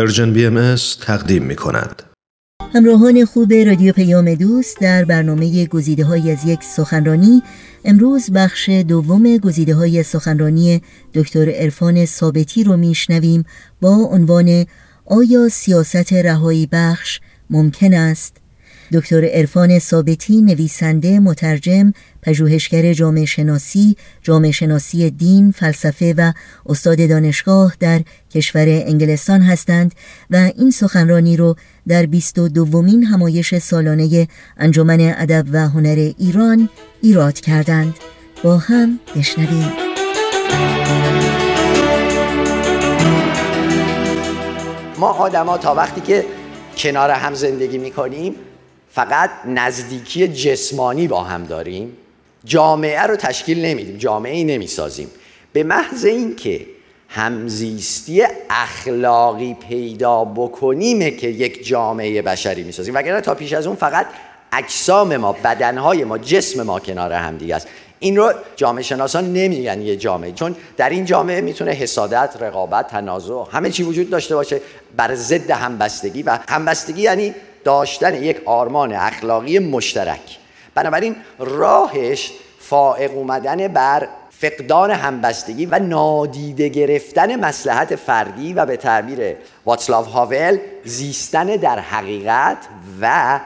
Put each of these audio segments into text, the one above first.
Persian BMS تقدیم می کند. همراهان خوب رادیو پیام دوست در برنامه گزیده هایی از یک سخنرانی امروز بخش دوم گزیده های سخنرانی دکتر عرفان ثابتی رو میشنویم با عنوان آیا سیاست رهایی بخش ممکن است دکتر عرفان ثابتی نویسنده مترجم پژوهشگر جامعه شناسی جامعه شناسی دین فلسفه و استاد دانشگاه در کشور انگلستان هستند و این سخنرانی رو در بیست و دومین همایش سالانه انجمن ادب و هنر ایران ایراد کردند. با هم بشنویم. ما آدما تا وقتی که کنار هم زندگی می‌کنیم فقط نزدیکی جسمانی با هم داریم. جامعه رو تشکیل نمیدیم جامعه ای نمی‌سازیم. به محض اینکه همزیستی اخلاقی پیدا بکنیم که یک جامعه بشری می‌سازیم. وگرنه تا پیش از اون فقط اجسام ما بدنهای ما جسم ما کنار هم دیگه است. این رو جامعه شناسان نمیگن یه جامعه چون در این جامعه می‌تونه حسادت رقابت تنازع همه چی وجود داشته باشه بر ضد همبستگی. و همبستگی یعنی داشتن یک آرمان اخلاقی مشترک. بنابراین راهش فائق اومدن بر فقدان همبستگی و نادیده گرفتن مسلحت فردی و به تعبیر واتسلاو هاول زیستن در حقیقت و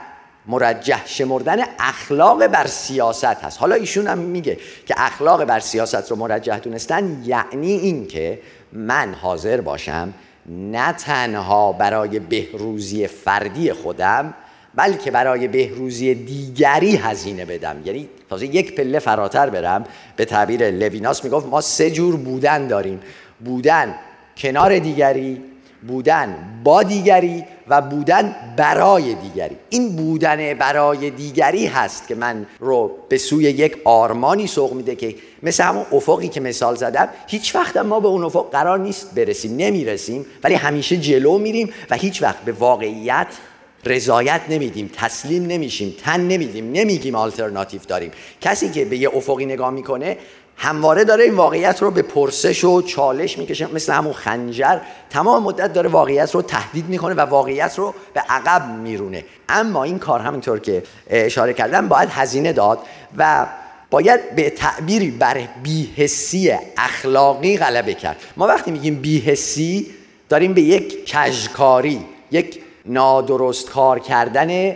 مرجح شمردن اخلاق بر سیاست هست. حالا ایشون هم میگه که اخلاق بر سیاست رو مرجح دونستن یعنی اینکه من حاضر باشم نه تنها برای بهروزی فردی خودم بلکه برای بهروزی دیگری هزینه بدم. یعنی تازه یک پله فراتر برم. به تعبیر لویناس می‌گفت ما سه جور بودن داریم. بودن کنار دیگری بودن با دیگری و بودن برای دیگری. این بودن برای دیگری هست که من رو به سوی یک آرمانی سوق میده که مثل همون افقی که مثال زدم هیچ وقت ما به اون افق قرار نیست برسیم نمی‌رسیم ولی همیشه جلو میریم و هیچ وقت به واقعیت رضایت نمیدیم تسلیم نمیشیم تن نمیدیم نمیگیم آلترناتیو داریم. کسی که به یه افقی نگاه می‌کنه همواره داره این واقعیت رو به پرسش و چالش می‌کشه مثل همون خنجر تمام مدت داره واقعیت رو تهدید می‌کنه و واقعیت رو به عقب میرونه. اما این کار همینطور که اشاره کردم باید هزینه داد و باید به تعبیری بر بیهسی اخلاقی غلبه کرد. ما وقتی میگیم بیهسی داریم به یک کژکاری یک نادرست کار کردن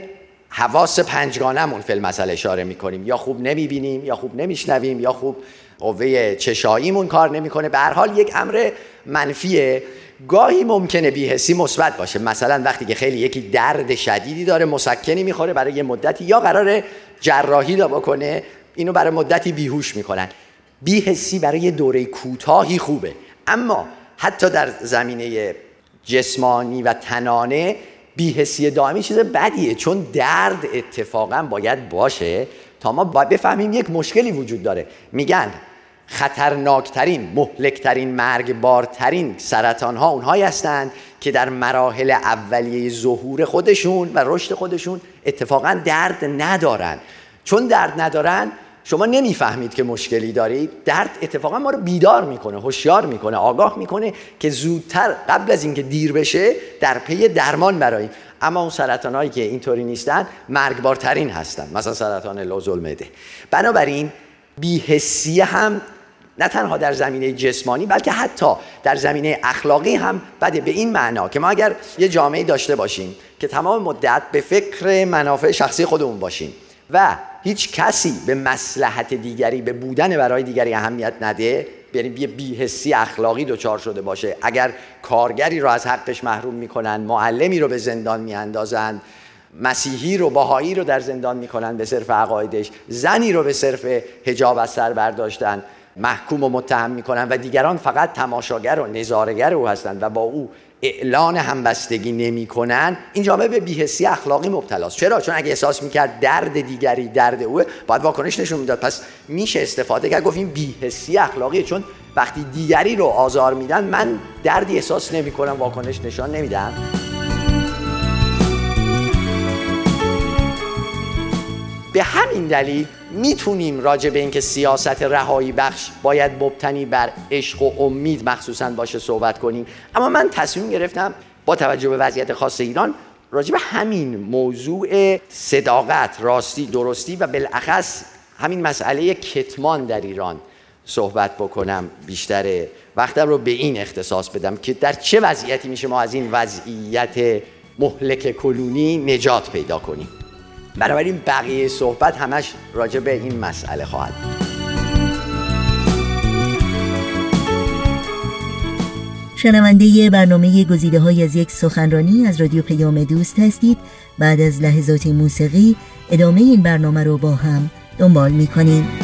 حواس پنجگانمون فیلم مسئله اشاره می‌کنیم. یا خوب نمی‌بینیم یا خوب نمیشنویم یا خوب قوه چشاییمون کار نمی‌کنه. به هر حال یک امر منفیه. گاهی ممکنه بیهسی مثبت باشه. مثلا وقتی که خیلی یکی درد شدیدی داره مسکنی می‌خوره برای یه مدتی یا قرار جراحی دا بکنه اینو برای مدتی بیهوش می‌کنن. بیهسی برای دوره کوتاهی خوبه. اما حتی در زمینه جسمانی و تنانه بیهسی دائمی چیز بدیه چون درد اتفاقا باید باشه تا ما باید بفهمیم یک مشکلی وجود داره. میگن خطرناکترین مهلکترین مرگبارترین سرطان ها اونهایی هستند که در مراحل اولیه ظهور خودشون و رشد خودشون اتفاقا درد ندارن. چون درد ندارن شما نمی‌فهمید که مشکلی دارید. درد اتفاقا ما رو بیدار می‌کنه هوشیار می‌کنه آگاه می‌کنه که زودتر قبل از اینکه دیر بشه در پی درمان براییم اما اون سرطان هایی که اینطوری نیستن مرگبارترین هستن. مثلا سرطان لوز المعده بنابراین بیهسی هم نه تنها در زمینه جسمانی بلکه حتی در زمینه اخلاقی هم بده به این معنا که ما اگر یه جامعه داشته باشیم که تمام مدت به فکر منافع شخصی خودمون باشیم و هیچ کسی به مسلحت دیگری به بودن برای دیگری اهمیت نده یعنی یه بیهسی اخلاقی دچار شده باشه. اگر کارگری رو از حقش محروم می‌کنن معلمی رو به زندان میاندازند مسیحی رو باهایی رو در زندان می‌کنن به صرف عقایدش زنی رو به صرف هجاب از سر برداشتن محکوم و متهم می‌کنن و دیگران فقط تماشاگر و نظارگر او هستند و با او اعلان همبستگی نمی‌کنن این جامعه به بیهسی اخلاقی مبتلاست. چرا؟ چون اگه احساس می‌کرد درد دیگری درد اوه باید واکنش نشون می‌داد. پس میشه استفاده کرد گفت این بیهسی اخلاقیه. چون وقتی دیگری رو آزار میدن من دردی احساس نمی‌کنم واکنش نشان نمیدم. به همین دلیل می‌تونیم راجع به اینکه سیاست رهایی بخش باید مبتنی بر عشق و امید مخصوصا باشه صحبت کنیم. اما من تصمیم گرفتم با توجه به وضعیت خاص ایران راجع به همین موضوع صداقت راستی درستی و بالاخص همین مسئله کتمان در ایران صحبت بکنم بیشتر وقتم رو به این اختصاص بدم که در چه وضعیتی میشه ما از این وضعیت مهلک کلونی نجات پیدا کنیم. بنابراین بقیه صحبت همش راجع به این مسئله خواهد شنونده برنامه گزیده های از یک سخنرانی از رادیو پیام دوست هستید بعد از لحظات موسیقی ادامه این برنامه رو با هم دنبال می کنیم.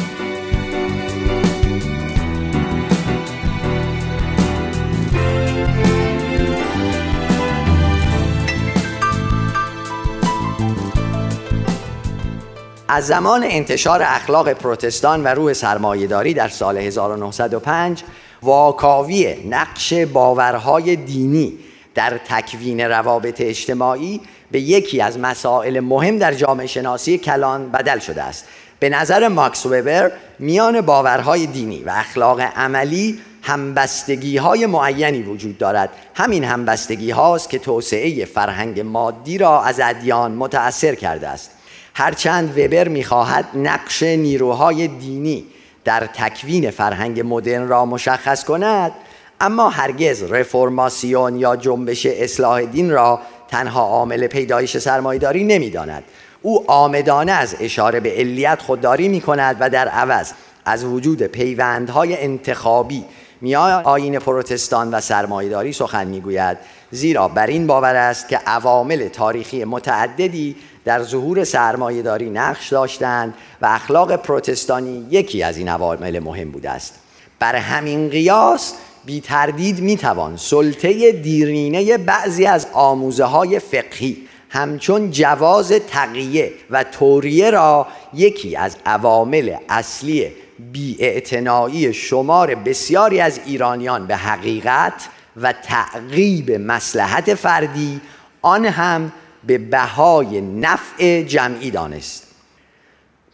از زمان انتشار اخلاق پروتستان و روح سرمایهداری در سال 1905 واکاوی نقش باورهای دینی در تکوین روابط اجتماعی به یکی از مسائل مهم در جامعه شناسی کلان بدل شده است. به نظر ماکس وبر میان باورهای دینی و اخلاق عملی همبستگی های معینی وجود دارد. همین همبستگی هاست که توسعه فرهنگ مادی را از ادیان متأثر کرده است. هرچند وبر می‌خواهد نقش نیروهای دینی در تکوین فرهنگ مدرن را مشخص کند اما هرگز رفرماسیون یا جنبش اصلاح دین را تنها عامل پیدایش سرمایداری نمی‌داند. او آمدانه از اشاره به علیت خودداری می کند و در عوض از وجود پیوندهای انتخابی میان آین پروتستان و سرمایداری سخن می‌گوید. زیرا بر این باور است که عوامل تاریخی متعددی در ظهور سرمایهداری نقش داشتند و اخلاق پروتستانی یکی از این عوامل مهم بوده است. بر همین قیاس بی تردید می توان سلطه دیرینه بعضی از آموزه های فقهی همچون جواز تقیه و توریه را یکی از عوامل اصلی بی شمار بسیاری از ایرانیان به حقیقت و تعقیب مسلحت فردی آن هم به بهای نفع جمعی دانست.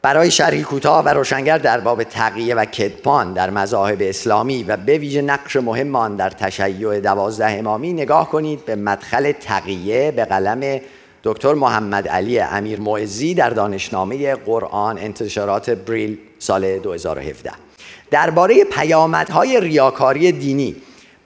برای شرحی کوتاه و روشنگر در باب تقیه و کدپان در مذاهب اسلامی و به ویژه نقش مهم آن در تشیع دوازده امامی نگاه کنید به مدخل تقیه به قلم دکتر محمد علی امیر معزی در دانشنامه قرآن انتشارات بریل سال 2017 درباره پیامدهای ریاکاری دینی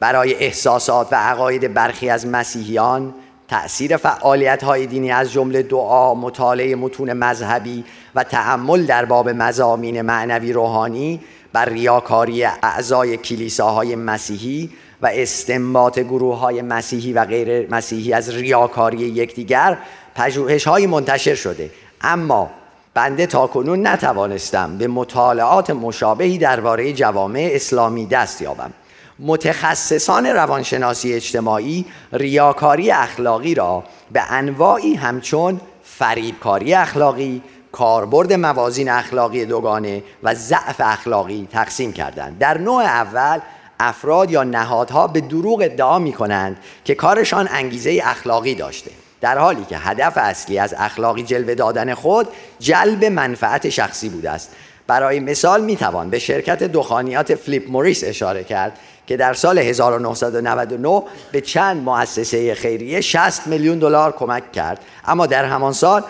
برای احساسات و عقاید برخی از مسیحیان تأثیر فعالیت های دینی از جمله دعا، مطالعه متون مذهبی و تعمل در باب مزامین معنوی روحانی بر ریاکاری اعضای کلیساهای مسیحی و استنباط گروه های مسیحی و غیر مسیحی از ریاکاری یکدیگر پژوهش های منتشر شده. اما بنده تاکنون نتوانستم به مطالعات مشابهی درباره جوامع اسلامی دست یابم. متخصصان روانشناسی اجتماعی ریاکاری اخلاقی را به انواعی همچون فریبکاری اخلاقی کاربرد موازین اخلاقی دوگانه و ضعف اخلاقی تقسیم کردند. در نوع اول افراد یا نهادها به دروغ ادعا می کنند که کارشان انگیزه اخلاقی داشته. در حالی که هدف اصلی از اخلاقی جلوه دادن خود جلب منفعت شخصی بوده است. برای مثال می توان به شرکت دخانیات فلیپ موریس اشاره کرد که در سال 1999 به چند مؤسسه خیریه 60 میلیون دلار کمک کرد. اما در همان سال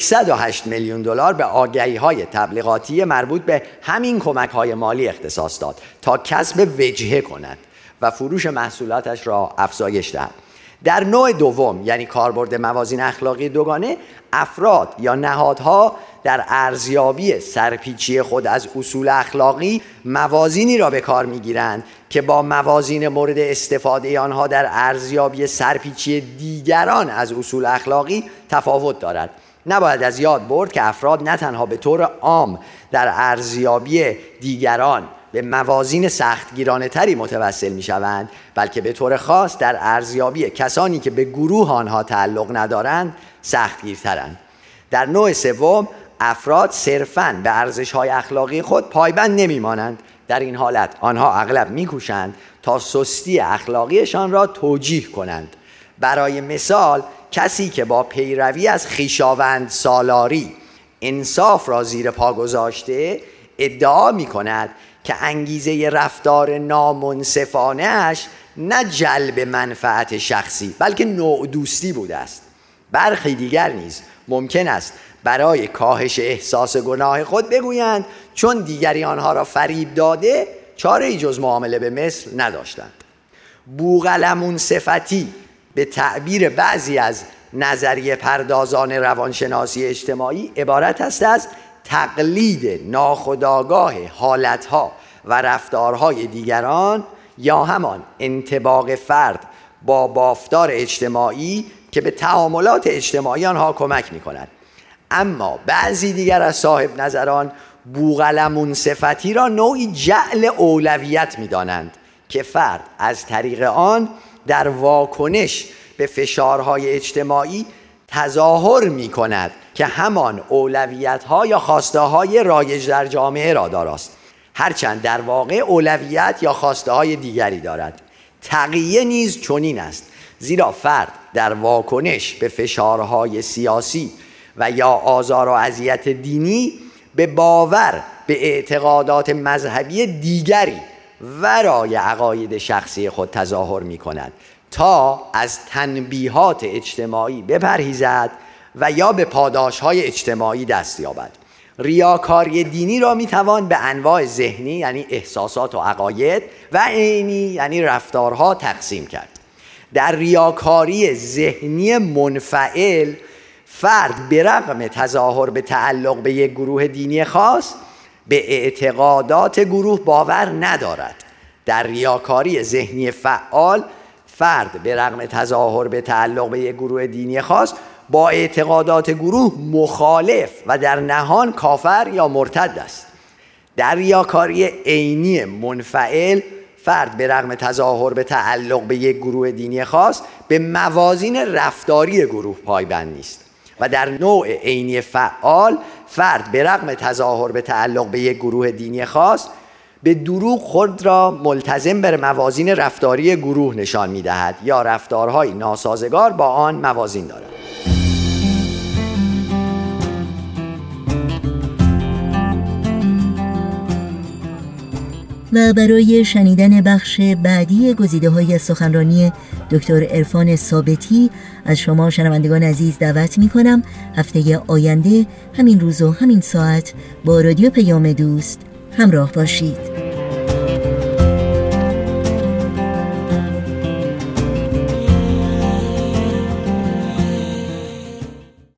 108 میلیون دلار به آگهی های تبلیغاتی مربوط به همین کمک های مالی اختصاص داد تا کسب وجهه کند و فروش محصولاتش را افزایش دهد. در نوع دوم یعنی کاربرد موازین اخلاقی دوگانه افراد یا نهادها در ارزیابی سرپیچی خود از اصول اخلاقی موازینی را به کار می‌گیرند که با موازین مورد استفاده آنها در ارزیابی سرپیچی دیگران از اصول اخلاقی تفاوت دارد. نباید از یاد برد که افراد نه تنها به طور عام در ارزیابی دیگران به موازین سختگیرانه تری متوسل می شوند بلکه به طور خاص در ارزیابی کسانی که به گروه آنها تعلق ندارند سختگیرترند. در نوع سوم افراد صرفاً به ارزش های اخلاقی خود پایبند نمیمانند. در این حالت آنها اغلب میکوشند تا سستی اخلاقیشان را توجیه کنند. برای مثال کسی که با پیروی از خیشاوند سالاری انصاف را زیر پا گذاشته ادعا می کند که انگیزه رفتار نامنصفانهش نه جلب منفعت شخصی بلکه نوع دوستی بوده است. برخی دیگر نیز ممکن است برای کاهش احساس گناه خود بگویند چون دیگری آنها را فریب داده چاره جز معامله به مثل نداشتند. بوغلمون صفتی به تعبیر بعضی از نظریه پردازان روانشناسی اجتماعی عبارت است از تقلید ناخودآگاه حالتها و رفتارهای دیگران یا همان انتباق فرد با بافتار اجتماعی که به تعاملات اجتماعی آنها کمک می کند اما بعضی دیگر از صاحب نظران بوغلمون صفتی را نوعی جعل اولویت می دانند که فرد از طریق آن در واکنش به فشارهای اجتماعی تظاهر می کند که همان اولویت ها یا خواسته های رایج در جامعه را داراست. هرچند در واقع اولویت یا خواسته های دیگری دارد. تقیه نیز چنین است. زیرا فرد در واکنش به فشارهای سیاسی و یا آزار و اذیت دینی به باور به اعتقادات مذهبی دیگری ورای عقاید شخصی خود تظاهر می کند تا از تنبیهات اجتماعی بپرهیزد و یا به پاداش های اجتماعی دست یابد. ریاکاری دینی را می‌توان به انواع ذهنی یعنی احساسات و عقاید و عینی یعنی رفتارها تقسیم کرد. در ریاکاری ذهنی منفعل فرد به رغم تظاهر به تعلق به یک گروه دینی خاص به اعتقادات گروه باور ندارد. در ریاکاری ذهنی فعال فرد به رغم تظاهر به تعلق به یک گروه دینی خاص با اعتقادات گروه مخالف و در نهان کافر یا مرتد است. در ریاکاری عینی منفعل فرد به رغم تظاهر به تعلق به یک گروه دینی خاص به موازین رفتاری گروه پایبند نیست و در نوع عینی فعال فرد به رغم تظاهر به تعلق به یک گروه دینی خاص به دروغ خود را ملتزم بر موازین رفتاری گروه نشان می دهد یا رفتارهای ناسازگار با آن موازین دارد. و برای شنیدن بخش بعدی گزیده های سخنرانی دکتر ارفان ثابتی از شما شنوندگان عزیز دعوت می کنم هفته آینده همین روز و همین ساعت با رادیو پیام دوست همراه باشید.